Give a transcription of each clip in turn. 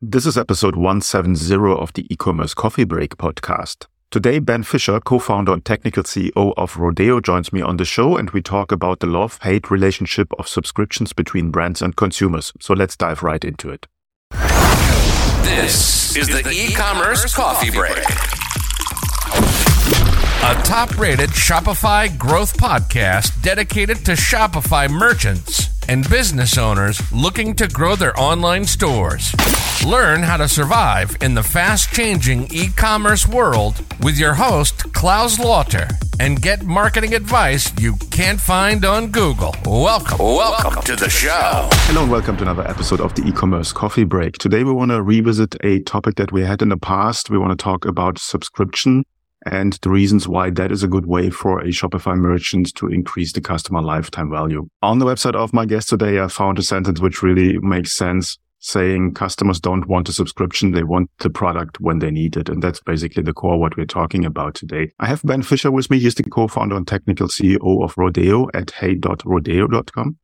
This is episode 170 of the e-commerce coffee break podcast. Today, Ben Fisher, co-founder and technical CEO of Rodeo, joins me on the show and we talk about the love-hate relationship of subscriptions between brands and consumers. So let's dive right into it. This is the e-commerce coffee break. A top-rated Shopify growth podcast dedicated to Shopify merchants and business owners looking to grow their online stores. Learn how to survive in the fast changing e commerce world with your host, Claus Lauter, and get marketing advice you can't find on Google. Welcome. Welcome to the show. Hello and welcome to another episode of the e-commerce coffee break. Today we want to revisit a topic that we had in the past. We want to talk about subscription and the reasons why that is a good way for a Shopify merchant to increase the customer lifetime value. On the website of my guest today, I found a sentence which really makes sense saying customers don't want a subscription. They want the product when they need it. And that's basically the core what we're talking about today. I have Ben Fisher with me. He's the co-founder and technical CEO of Rodeo at hey.rodeo.com.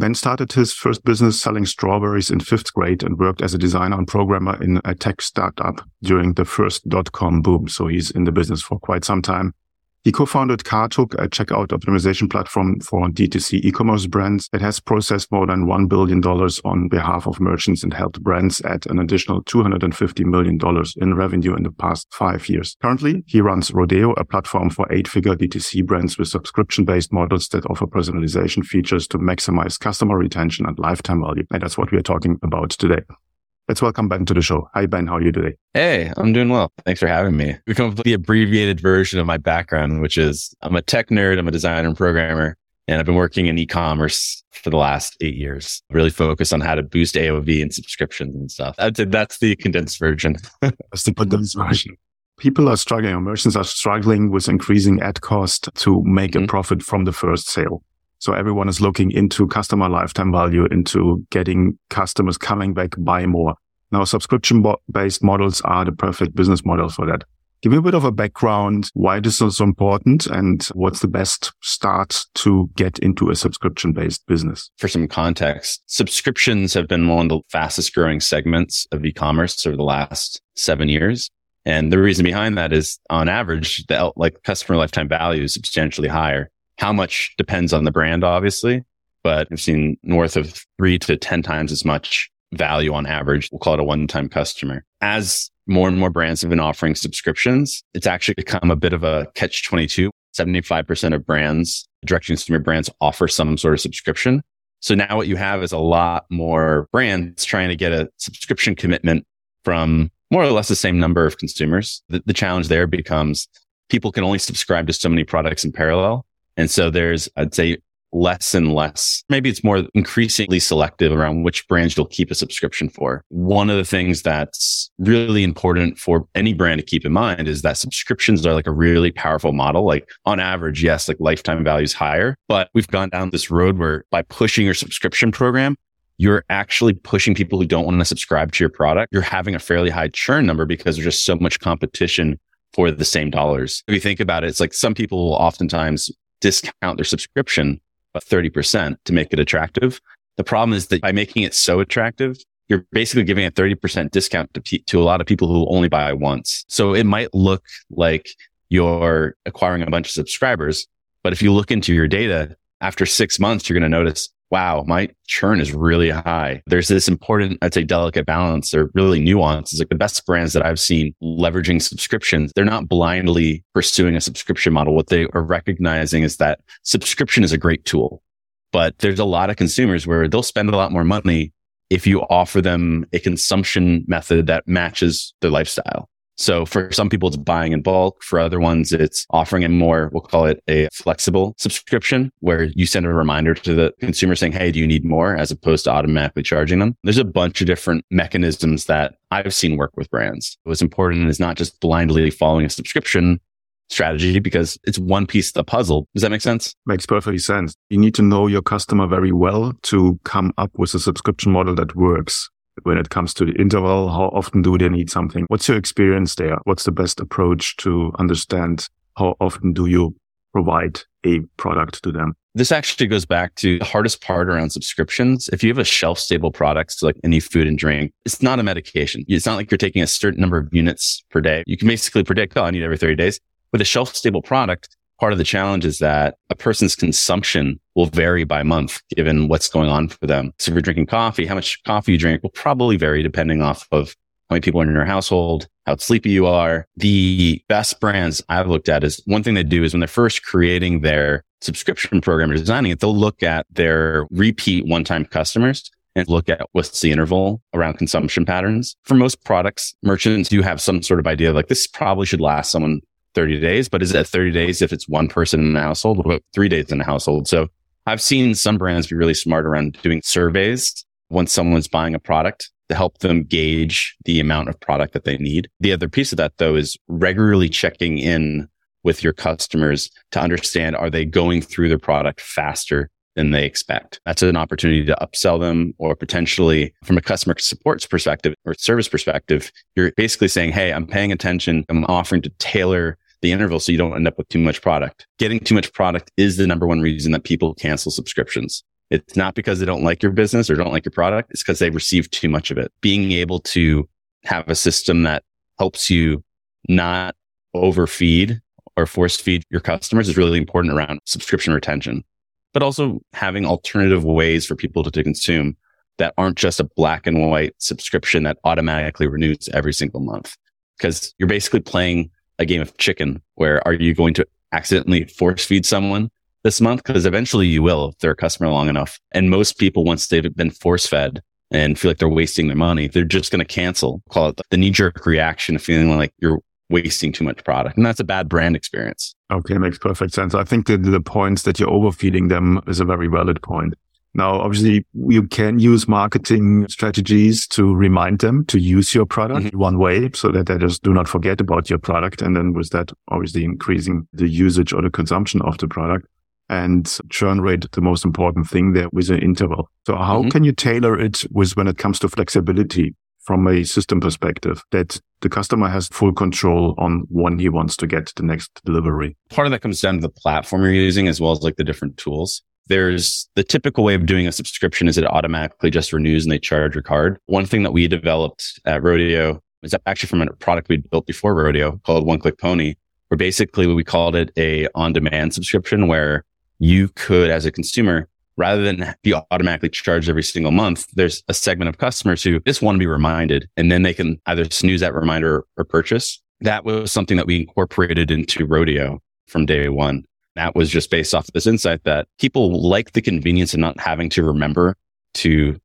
Ben started his first business selling strawberries in fifth grade and worked as a designer and programmer in a tech startup during the first dot com boom. So he's in the business for quite some time. He co-founded Carthook, a checkout optimization platform for D2C e-commerce brands. It has processed more than $1 billion on behalf of merchants and helped brands add an additional $250 million in revenue in the past five years. Currently, he runs Rodeo, a platform for eight-figure D2C brands with subscription-based models that offer personalization features to maximize customer retention and lifetime value. And that's what we are talking about today. Let's welcome Ben to the show. Hi, Ben. How are you today? Hey, I'm doing well. Thanks for having me. We come with the abbreviated version of my background, which is I'm a tech nerd. I'm a designer and programmer, and I've been working in e-commerce for the last eight years, really focused on how to boost AOV and subscriptions and stuff. I'd say that's the condensed version. that's the condensed version. People are struggling, merchants are struggling with increasing ad cost to make mm-hmm. a profit from the first sale. So everyone is looking into customer lifetime value, into getting customers coming back, buy more. Now, subscription based models are the perfect business model for that. Give me a bit of a background, why this is so important and what's the best start to get into a subscription based business. For some context, subscriptions have been one of the fastest growing segments of e-commerce over the last seven years. And the reason behind that is on average, the like customer lifetime value is substantially higher how much depends on the brand, obviously, but I've seen north of three to 10 times as much value on average. We'll call it a one time customer. As more and more brands have been offering subscriptions, it's actually become a bit of a catch 22. 75% of brands, direct consumer brands offer some sort of subscription. So now what you have is a lot more brands trying to get a subscription commitment from more or less the same number of consumers. The, the challenge there becomes people can only subscribe to so many products in parallel. And so there's, I'd say, less and less. Maybe it's more increasingly selective around which brands you'll keep a subscription for. One of the things that's really important for any brand to keep in mind is that subscriptions are like a really powerful model. Like on average, yes, like lifetime value is higher, but we've gone down this road where by pushing your subscription program, you're actually pushing people who don't want to subscribe to your product. You're having a fairly high churn number because there's just so much competition for the same dollars. If you think about it, it's like some people will oftentimes discount their subscription by 30% to make it attractive. The problem is that by making it so attractive, you're basically giving a 30% discount to, to a lot of people who only buy once. So it might look like you're acquiring a bunch of subscribers, but if you look into your data after six months, you're going to notice wow, my churn is really high. There's this important, I'd say delicate balance or really nuance. It's like the best brands that I've seen leveraging subscriptions. They're not blindly pursuing a subscription model. What they are recognizing is that subscription is a great tool, but there's a lot of consumers where they'll spend a lot more money if you offer them a consumption method that matches their lifestyle. So for some people, it's buying in bulk. For other ones, it's offering a more, we'll call it a flexible subscription where you send a reminder to the consumer saying, Hey, do you need more? As opposed to automatically charging them. There's a bunch of different mechanisms that I've seen work with brands. What's important is not just blindly following a subscription strategy because it's one piece of the puzzle. Does that make sense? Makes perfectly sense. You need to know your customer very well to come up with a subscription model that works when it comes to the interval? How often do they need something? What's your experience there? What's the best approach to understand how often do you provide a product to them? This actually goes back to the hardest part around subscriptions. If you have a shelf stable product, so like any food and drink, it's not a medication. It's not like you're taking a certain number of units per day. You can basically predict, oh, I need every 30 days. With a shelf stable product, part of the challenge is that a person's consumption will vary by month given what's going on for them. So if you're drinking coffee, how much coffee you drink will probably vary depending off of how many people are in your household, how sleepy you are. The best brands I've looked at is one thing they do is when they're first creating their subscription program or designing it, they'll look at their repeat one-time customers and look at what's the interval around consumption patterns. For most products, merchants do have some sort of idea like this probably should last someone 30 days, but is it 30 days if it's one person in the household or three days in the household? So I've seen some brands be really smart around doing surveys once someone's buying a product to help them gauge the amount of product that they need. The other piece of that though is regularly checking in with your customers to understand are they going through their product faster than they expect. That's an opportunity to upsell them or potentially from a customer support perspective or service perspective, you're basically saying, Hey, I'm paying attention. I'm offering to tailor the interval so you don't end up with too much product. Getting too much product is the number one reason that people cancel subscriptions. It's not because they don't like your business or don't like your product. It's because they've received too much of it. Being able to have a system that helps you not overfeed or force feed your customers is really important around subscription retention, but also having alternative ways for people to, to consume that aren't just a black and white subscription that automatically renews every single month. Cause you're basically playing a game of chicken where are you going to accidentally force feed someone this month? Because eventually you will if they're a customer long enough. And most people, once they've been force fed and feel like they're wasting their money, they're just going to cancel. Call it the knee jerk reaction of feeling like you're wasting too much product. And that's a bad brand experience. Okay, makes perfect sense. I think that the points that you're overfeeding them is a very valid point. Now, obviously, you can use marketing strategies to remind them to use your product mm-hmm. one way so that they just do not forget about your product. And then with that, obviously increasing the usage or the consumption of the product and churn rate, the most important thing there with an interval. So how mm-hmm. can you tailor it with when it comes to flexibility from a system perspective that the customer has full control on when he wants to get the next delivery? Part of that comes down to the platform you're using as well as like the different tools. There's the typical way of doing a subscription is it automatically just renews and they charge your card. One thing that we developed at Rodeo is actually from a product we built before Rodeo called One Click Pony, where basically we called it a on demand subscription where you could, as a consumer, rather than be automatically charged every single month, there's a segment of customers who just want to be reminded and then they can either snooze that reminder or purchase. That was something that we incorporated into Rodeo from day one. That was just based off of this insight that people like the convenience of not having to remember to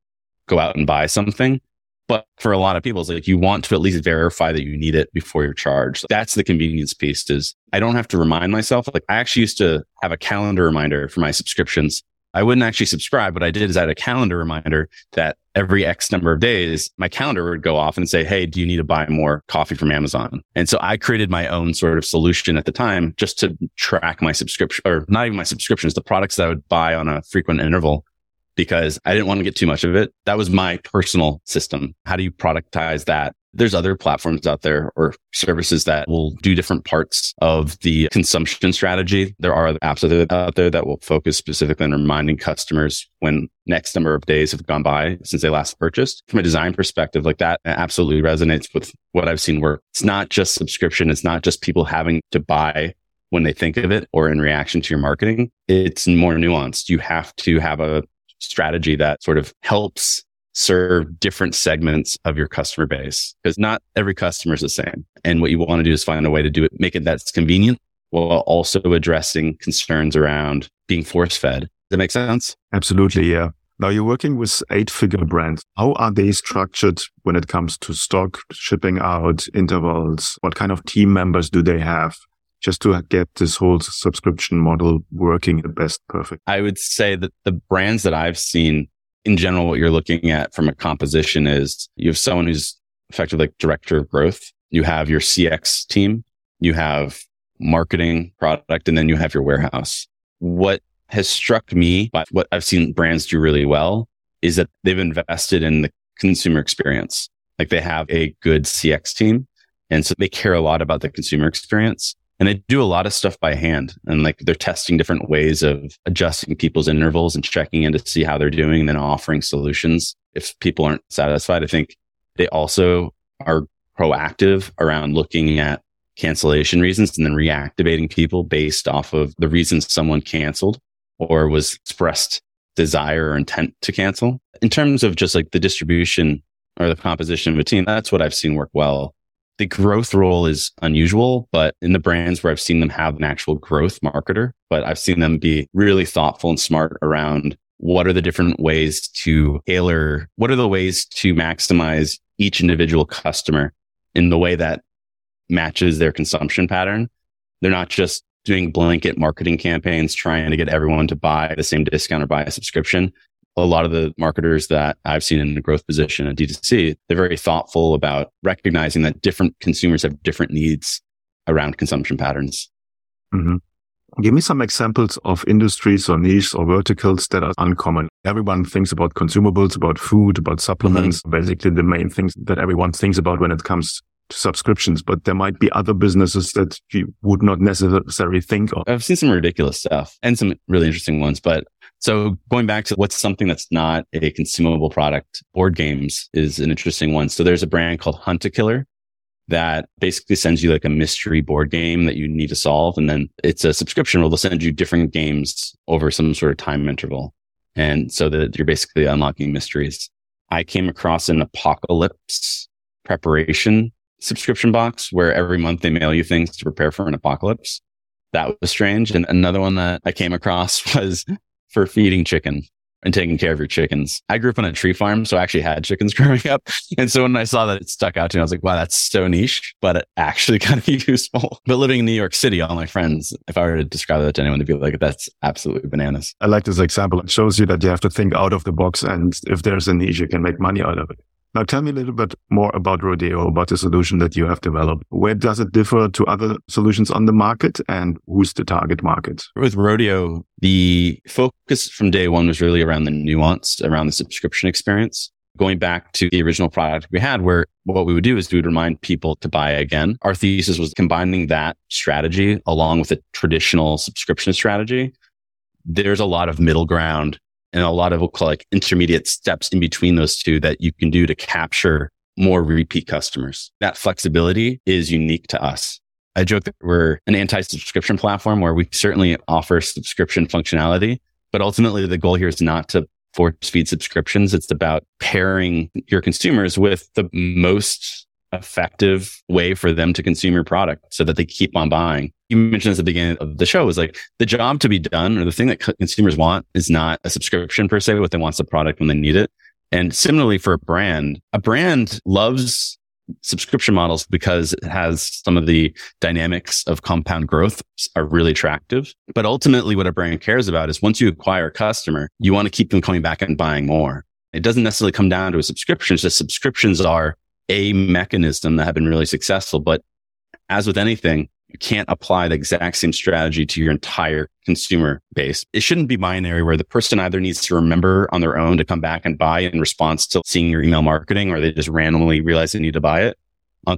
go out and buy something. But for a lot of people, it's like you want to at least verify that you need it before you're charged. That's the convenience piece is I don't have to remind myself. Like I actually used to have a calendar reminder for my subscriptions. I wouldn't actually subscribe. What I did is I had a calendar reminder that every X number of days, my calendar would go off and say, Hey, do you need to buy more coffee from Amazon? And so I created my own sort of solution at the time just to track my subscription or not even my subscriptions, the products that I would buy on a frequent interval because I didn't want to get too much of it. That was my personal system. How do you productize that? There's other platforms out there or services that will do different parts of the consumption strategy. There are apps out there that will focus specifically on reminding customers when next number of days have gone by since they last purchased. From a design perspective, like that absolutely resonates with what I've seen work. It's not just subscription. It's not just people having to buy when they think of it or in reaction to your marketing. It's more nuanced. You have to have a strategy that sort of helps serve different segments of your customer base because not every customer is the same. And what you want to do is find a way to do it, make it that's convenient while also addressing concerns around being force fed. Does that make sense? Absolutely. Yeah. Now you're working with eight figure brands. How are they structured when it comes to stock, shipping out, intervals? What kind of team members do they have? just to get this whole subscription model working the best perfect? I would say that the brands that I've seen in general, what you're looking at from a composition is you have someone who's effectively like director of growth. You have your CX team, you have marketing product, and then you have your warehouse. What has struck me, but what I've seen brands do really well is that they've invested in the consumer experience. Like they have a good CX team. And so they care a lot about the consumer experience And they do a lot of stuff by hand and like they're testing different ways of adjusting people's intervals and checking in to see how they're doing and then offering solutions if people aren't satisfied. I think they also are proactive around looking at cancellation reasons and then reactivating people based off of the reasons someone canceled or was expressed desire or intent to cancel. In terms of just like the distribution or the composition of a team, that's what I've seen work well. The growth role is unusual, but in the brands where I've seen them have an actual growth marketer, but I've seen them be really thoughtful and smart around what are the different ways to tailor, what are the ways to maximize each individual customer in the way that matches their consumption pattern. They're not just doing blanket marketing campaigns, trying to get everyone to buy the same discount or buy a subscription. A lot of the marketers that I've seen in the growth position at D2C, they're very thoughtful about recognizing that different consumers have different needs around consumption patterns. Mm-hmm. Give me some examples of industries or niches or verticals that are uncommon. Everyone thinks about consumables, about food, about supplements, mm-hmm. basically the main things that everyone thinks about when it comes to subscriptions, but there might be other businesses that you would not necessarily think of. I've seen some ridiculous stuff and some really interesting ones, but so going back to what's something that's not a consumable product, board games is an interesting one. So there's a brand called Hunt a Killer that basically sends you like a mystery board game that you need to solve. And then it's a subscription where they'll send you different games over some sort of time interval. And so that you're basically unlocking mysteries. I came across an apocalypse preparation subscription box where every month they mail you things to prepare for an apocalypse. That was strange. And another one that I came across was for feeding chicken and taking care of your chickens. I grew up on a tree farm, so I actually had chickens growing up. And so when I saw that it stuck out to me, I was like, wow, that's so niche, but it actually kind of useful. But living in New York City, all my friends, if I were to describe that to anyone, they'd be like, that's absolutely bananas. I like this example. It shows you that you have to think out of the box. And if there's a niche, you can make money out of it. Now tell me a little bit more about Rodeo, about the solution that you have developed. Where does it differ to other solutions on the market and who's the target market? With Rodeo, the focus from day one was really around the nuance, around the subscription experience. Going back to the original product we had where what we would do is we would remind people to buy again. Our thesis was combining that strategy along with a traditional subscription strategy. There's a lot of middle ground and a lot of we'll call like intermediate steps in between those two that you can do to capture more repeat customers. That flexibility is unique to us. I joke that we're an anti-subscription platform where we certainly offer subscription functionality, but ultimately the goal here is not to force feed subscriptions. It's about pairing your consumers with the most effective way for them to consume your product so that they keep on buying. You mentioned this at the beginning of the show is like the job to be done or the thing that consumers want is not a subscription per se. But they want the product when they need it. And similarly for a brand, a brand loves subscription models because it has some of the dynamics of compound growth are really attractive. But ultimately what a brand cares about is once you acquire a customer, you want to keep them coming back and buying more. It doesn't necessarily come down to a subscription. It's just subscriptions are a mechanism that have been really successful. But as with anything, you can't apply the exact same strategy to your entire consumer base. It shouldn't be binary where the person either needs to remember on their own to come back and buy in response to seeing your email marketing, or they just randomly realize they need to buy it.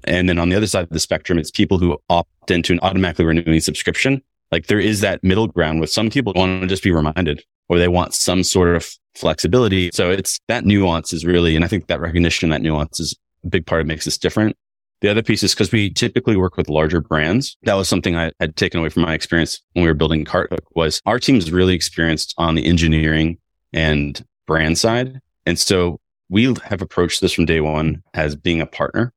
And then on the other side of the spectrum, it's people who opt into an automatically renewing subscription. Like there is that middle ground with some people want to just be reminded or they want some sort of flexibility. So it's that nuance is really, and I think that recognition, that nuance is a big part of makes us different. The other piece is because we typically work with larger brands. That was something I had taken away from my experience when we were building Carthook was our team is really experienced on the engineering and brand side. And so we have approached this from day one as being a partner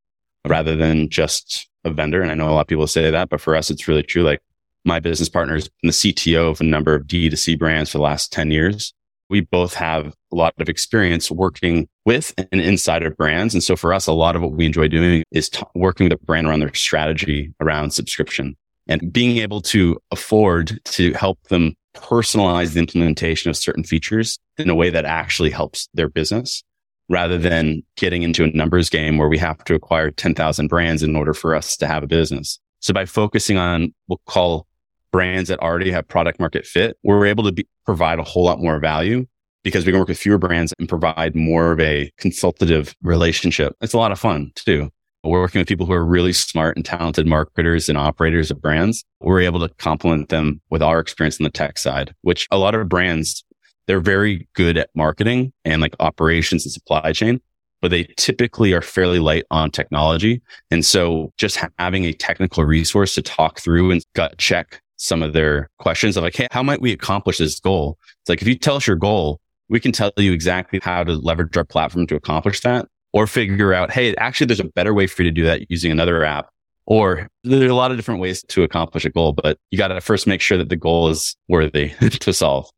rather than just a vendor. And I know a lot of people say that, but for us, it's really true. Like my business partner been the CTO of a number of D to C brands for the last 10 years we both have a lot of experience working with and inside of brands. And so for us, a lot of what we enjoy doing is t- working with a brand around their strategy around subscription and being able to afford to help them personalize the implementation of certain features in a way that actually helps their business rather than getting into a numbers game where we have to acquire 10,000 brands in order for us to have a business. So by focusing on, what we'll call brands that already have product market fit, we're able to be, provide a whole lot more value because we can work with fewer brands and provide more of a consultative relationship. It's a lot of fun to do. We're working with people who are really smart and talented marketers and operators of brands. We're able to complement them with our experience on the tech side, which a lot of brands, they're very good at marketing and like operations and supply chain, but they typically are fairly light on technology. And so just having a technical resource to talk through and gut check some of their questions of like, Hey, how might we accomplish this goal? It's like, if you tell us your goal, we can tell you exactly how to leverage our platform to accomplish that or figure out, Hey, actually, there's a better way for you to do that using another app. Or there are a lot of different ways to accomplish a goal, but you got to first make sure that the goal is worthy to solve.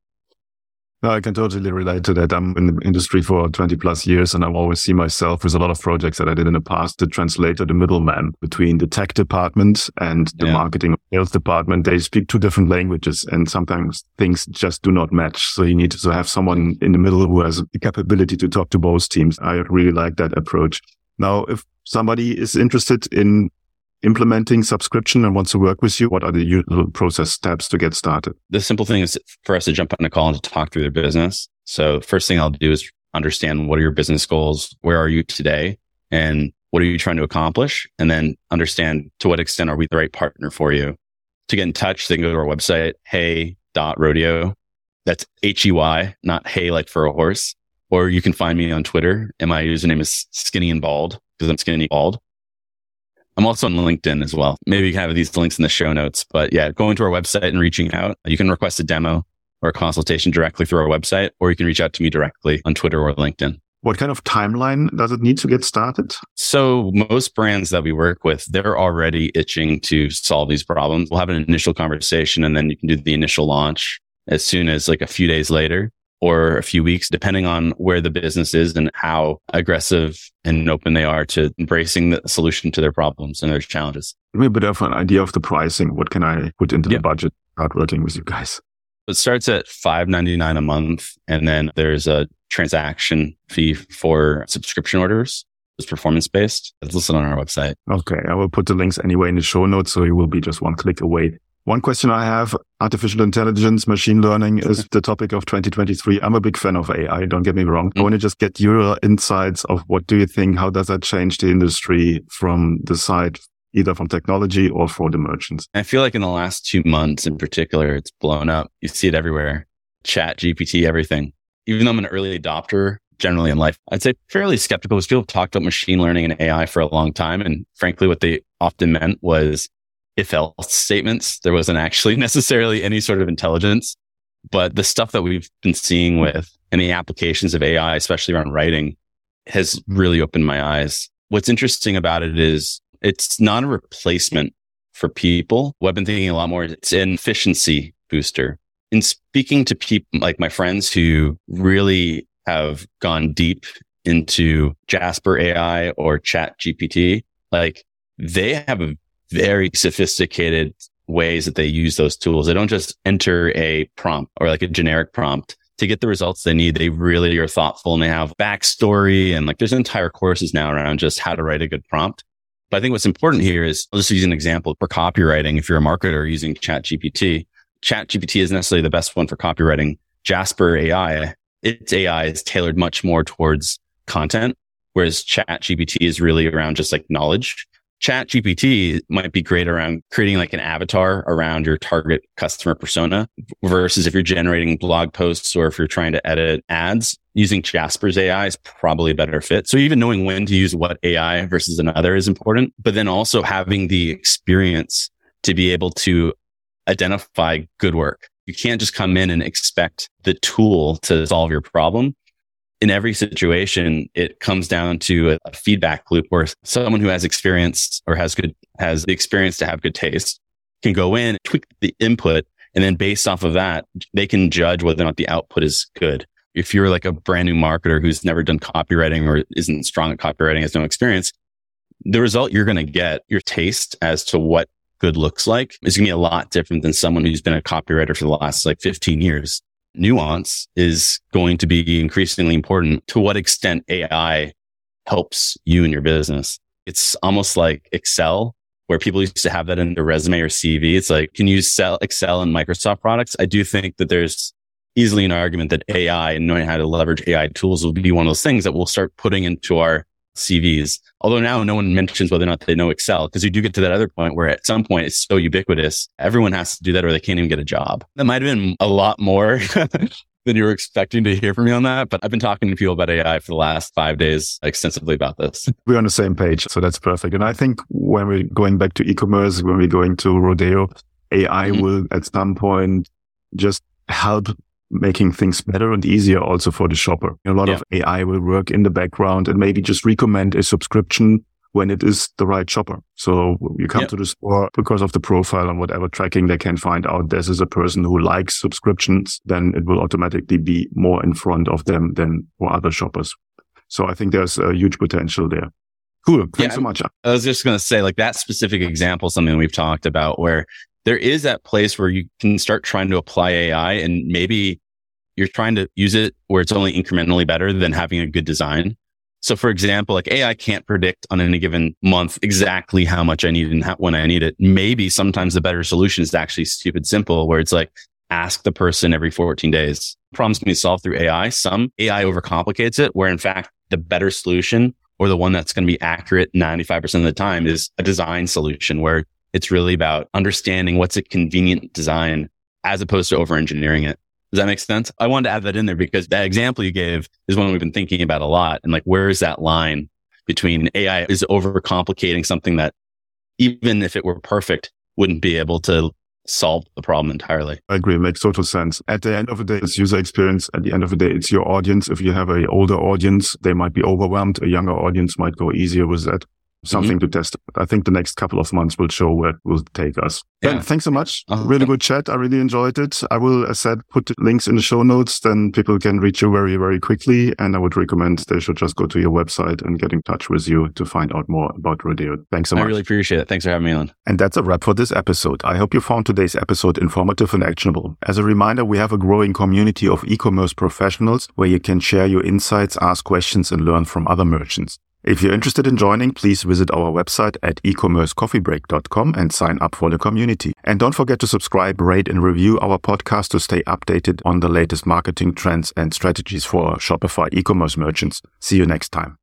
No, I can totally relate to that. I'm in the industry for 20 plus years and I always see myself with a lot of projects that I did in the past, the translator, the middleman between the tech department and the yeah. marketing sales department. They speak two different languages and sometimes things just do not match. So you need to have someone in the middle who has the capability to talk to both teams. I really like that approach. Now, if somebody is interested in implementing subscription and wants to work with you, what are the usual process steps to get started? The simple thing is for us to jump on a call and to talk through their business. So first thing I'll do is understand what are your business goals? Where are you today? And what are you trying to accomplish? And then understand to what extent are we the right partner for you? To get in touch, they can go to our website, hey.rodeo. That's H-E-Y, not hey like for a horse. Or you can find me on Twitter and my username is skinny and bald because I'm skinny and bald. I'm also on LinkedIn as well. Maybe you can have these links in the show notes. But yeah, going to our website and reaching out, you can request a demo or a consultation directly through our website, or you can reach out to me directly on Twitter or LinkedIn. What kind of timeline does it need to get started? So most brands that we work with, they're already itching to solve these problems. We'll have an initial conversation and then you can do the initial launch as soon as like a few days later or a few weeks, depending on where the business is and how aggressive and open they are to embracing the solution to their problems and their challenges. Give me a bit of an idea of the pricing. What can I put into the budget? Start working with you guys. It starts at five ninety nine a month, and then there's a transaction fee for subscription orders. It's performance based. It's listed on our website. Okay, I will put the links anyway in the show notes, so you will be just one click away. One question I have, artificial intelligence, machine learning is the topic of 2023. I'm a big fan of AI. Don't get me wrong. Mm. I want to just get your insights of what do you think? How does that change the industry from the side, either from technology or for the merchants? I feel like in the last two months in particular, it's blown up. You see it everywhere. Chat, GPT, everything. Even though I'm an early adopter, generally in life, I'd say fairly skeptical because people have talked about machine learning and AI for a long time. And frankly, what they often meant was if else statements. There wasn't actually necessarily any sort of intelligence, but the stuff that we've been seeing with and the applications of AI, especially around writing has really opened my eyes. What's interesting about it is it's not a replacement for people. What I've been thinking a lot more, it's an efficiency booster. In speaking to people like my friends who really have gone deep into Jasper AI or Chat GPT, like they have a very sophisticated ways that they use those tools. They don't just enter a prompt or like a generic prompt to get the results they need. They really are thoughtful and they have backstory and like there's entire courses now around just how to write a good prompt. But I think what's important here is I'll just use an example for copywriting. If you're a marketer using chat GPT, chat GPT is necessarily the best one for copywriting. Jasper AI, its AI is tailored much more towards content, whereas chat GPT is really around just like knowledge. Chat GPT might be great around creating like an avatar around your target customer persona versus if you're generating blog posts or if you're trying to edit ads using Jasper's AI is probably a better fit. So even knowing when to use what AI versus another is important, but then also having the experience to be able to identify good work. You can't just come in and expect the tool to solve your problem in every situation, it comes down to a, feedback loop where someone who has experience or has good, has the experience to have good taste can go in, tweak the input. And then based off of that, they can judge whether or not the output is good. If you're like a brand new marketer who's never done copywriting or isn't strong at copywriting, has no experience, the result you're going to get, your taste as to what good looks like is going to be a lot different than someone who's been a copywriter for the last like 15 years nuance is going to be increasingly important. To what extent AI helps you in your business? It's almost like Excel, where people used to have that in their resume or CV. It's like, can you sell Excel and Microsoft products? I do think that there's easily an argument that AI and knowing how to leverage AI tools will be one of those things that we'll start putting into our CVs. Although now no one mentions whether or not they know Excel because you do get to that other point where at some point it's so ubiquitous. Everyone has to do that or they can't even get a job. That might have been a lot more than you were expecting to hear from me on that. But I've been talking to people about AI for the last five days extensively about this. We're on the same page. So that's perfect. And I think when we're going back to e-commerce, when we're going to Rodeo, AI mm-hmm. will at some point just help making things better and easier also for the shopper. A lot yeah. of AI will work in the background and maybe just recommend a subscription when it is the right shopper. So you come to the store because of the profile and whatever tracking they can find out this is a person who likes subscriptions, then it will automatically be more in front of them than for other shoppers. So I think there's a huge potential there. Cool. Thanks yeah, so much. I was just going to say like that specific example, something we've talked about where there is that place where you can start trying to apply AI and maybe you're trying to use it where it's only incrementally better than having a good design. So for example, like AI can't predict on any given month exactly how much I need and how, when I need it. Maybe sometimes the better solution is actually stupid simple where it's like ask the person every 14 days. Problems can be solved through AI. Some AI overcomplicates it where in fact the better solution or the one that's going to be accurate 95% of the time is a design solution where it's really about understanding what's a convenient design as opposed to over engineering it. Does that make sense? I wanted to add that in there because that example you gave is one we've been thinking about a lot. And like, where is that line between AI is overcomplicating something that even if it were perfect, wouldn't be able to solve the problem entirely. I agree. It makes total sense. At the end of the day, it's user experience. At the end of the day, it's your audience. If you have an older audience, they might be overwhelmed. A younger audience might go easier with that something mm-hmm. to test. I think the next couple of months will show where it will take us. Yeah. Ben, thanks so much. Uh-huh. Really good chat. I really enjoyed it. I will, as said, put links in the show notes. Then people can reach you very, very quickly. And I would recommend they should just go to your website and get in touch with you to find out more about Rodeo. Thanks so much. I really appreciate it. Thanks for having me on. And that's a wrap for this episode. I hope you found today's episode informative and actionable. As a reminder, we have a growing community of e-commerce professionals where you can share your insights, ask questions, and learn from other merchants. If you're interested in joining, please visit our website at ecommercecoffeebreak.com and sign up for the community. And don't forget to subscribe, rate, and review our podcast to stay updated on the latest marketing trends and strategies for Shopify e-commerce merchants. See you next time.